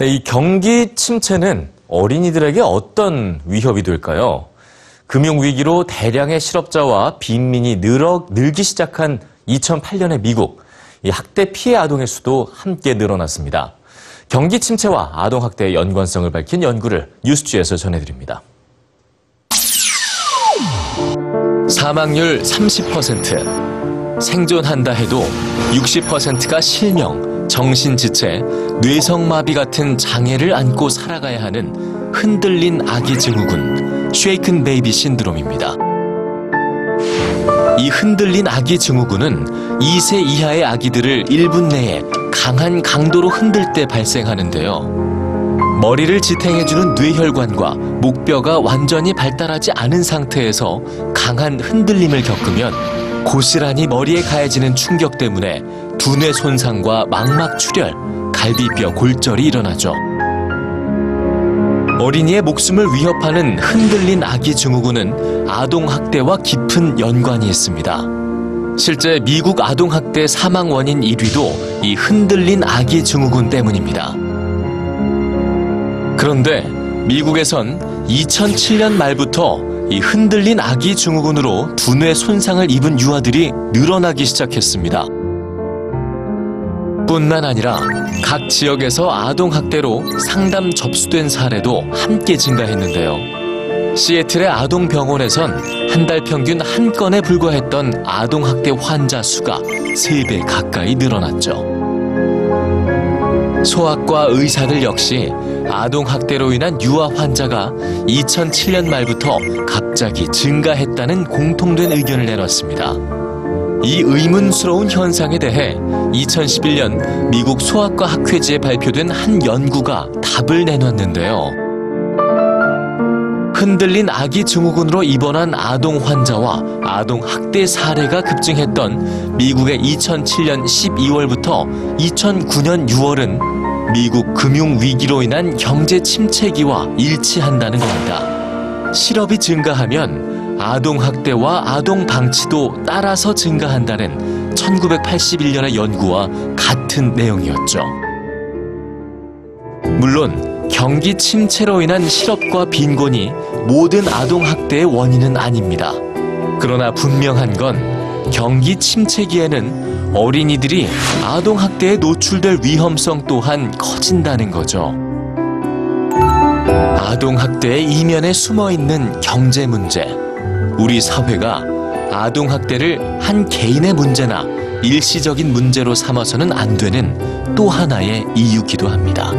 네, 이 경기 침체는 어린이들에게 어떤 위협이 될까요? 금융위기로 대량의 실업자와 빈민이 늘어, 늘기 시작한 2008년의 미국, 이 학대 피해 아동의 수도 함께 늘어났습니다. 경기 침체와 아동학대의 연관성을 밝힌 연구를 뉴스지에서 전해드립니다. 사망률 30%, 생존한다 해도 60%가 실명, 정신지체, 뇌성마비 같은 장애를 안고 살아가야 하는 흔들린 아기 증후군, Shaken Baby Syndrome입니다. 이 흔들린 아기 증후군은 2세 이하의 아기들을 1분 내에 강한 강도로 흔들 때 발생하는데요. 머리를 지탱해주는 뇌혈관과 목뼈가 완전히 발달하지 않은 상태에서 강한 흔들림을 겪으면 고스란히 머리에 가해지는 충격 때문에 두뇌 손상과 망막 출혈, 갈비뼈 골절이 일어나죠. 어린이의 목숨을 위협하는 흔들린 아기 증후군은 아동학대와 깊은 연관이 있습니다. 실제 미국 아동학대 사망 원인 1위도 이 흔들린 아기 증후군 때문입니다. 그런데 미국에선 2007년 말부터 이 흔들린 아기 증후군으로 두뇌 손상을 입은 유아들이 늘어나기 시작했습니다. 뿐만 아니라 각 지역에서 아동학대로 상담 접수된 사례도 함께 증가했는데요. 시애틀의 아동병원에선 한 달 평균 한 건에 불과했던 아동학대 환자 수가 3배 가까이 늘어났죠. 소아과 의사들 역시 아동학대로 인한 유아 환자가 2007년 말부터 갑자기 증가했다는 공통된 의견을 내놨습니다. 이 의문스러운 현상에 대해 2011년 미국 소아과 학회지에 발표된 한 연구가 답을 내놨는데요. 흔들린 아기 증후군으로 입원한 아동 환자와 아동 학대 사례가 급증했던 미국의 2007년 12월부터 2009년 6월은 미국 금융 위기로 인한 경제 침체기와 일치한다는 겁니다. 실업이 증가하면 아동 학대와 아동 방치도 따라서 증가한다는 1981년의 연구와 같은 내용이었죠. 물론 경기 침체로 인한 실업과 빈곤이 모든 아동 학대의 원인은 아닙니다. 그러나 분명한 건 경기 침체기에는 어린이들이 아동 학대에 노출될 위험성 또한 커진다는 거죠. 아동 학대의 이면에 숨어 있는 경제 문제. 우리 사회가 아동 학대를 한 개인의 문제나 일시적인 문제로 삼아서는 안 되는 또 하나의 이유기도 합니다.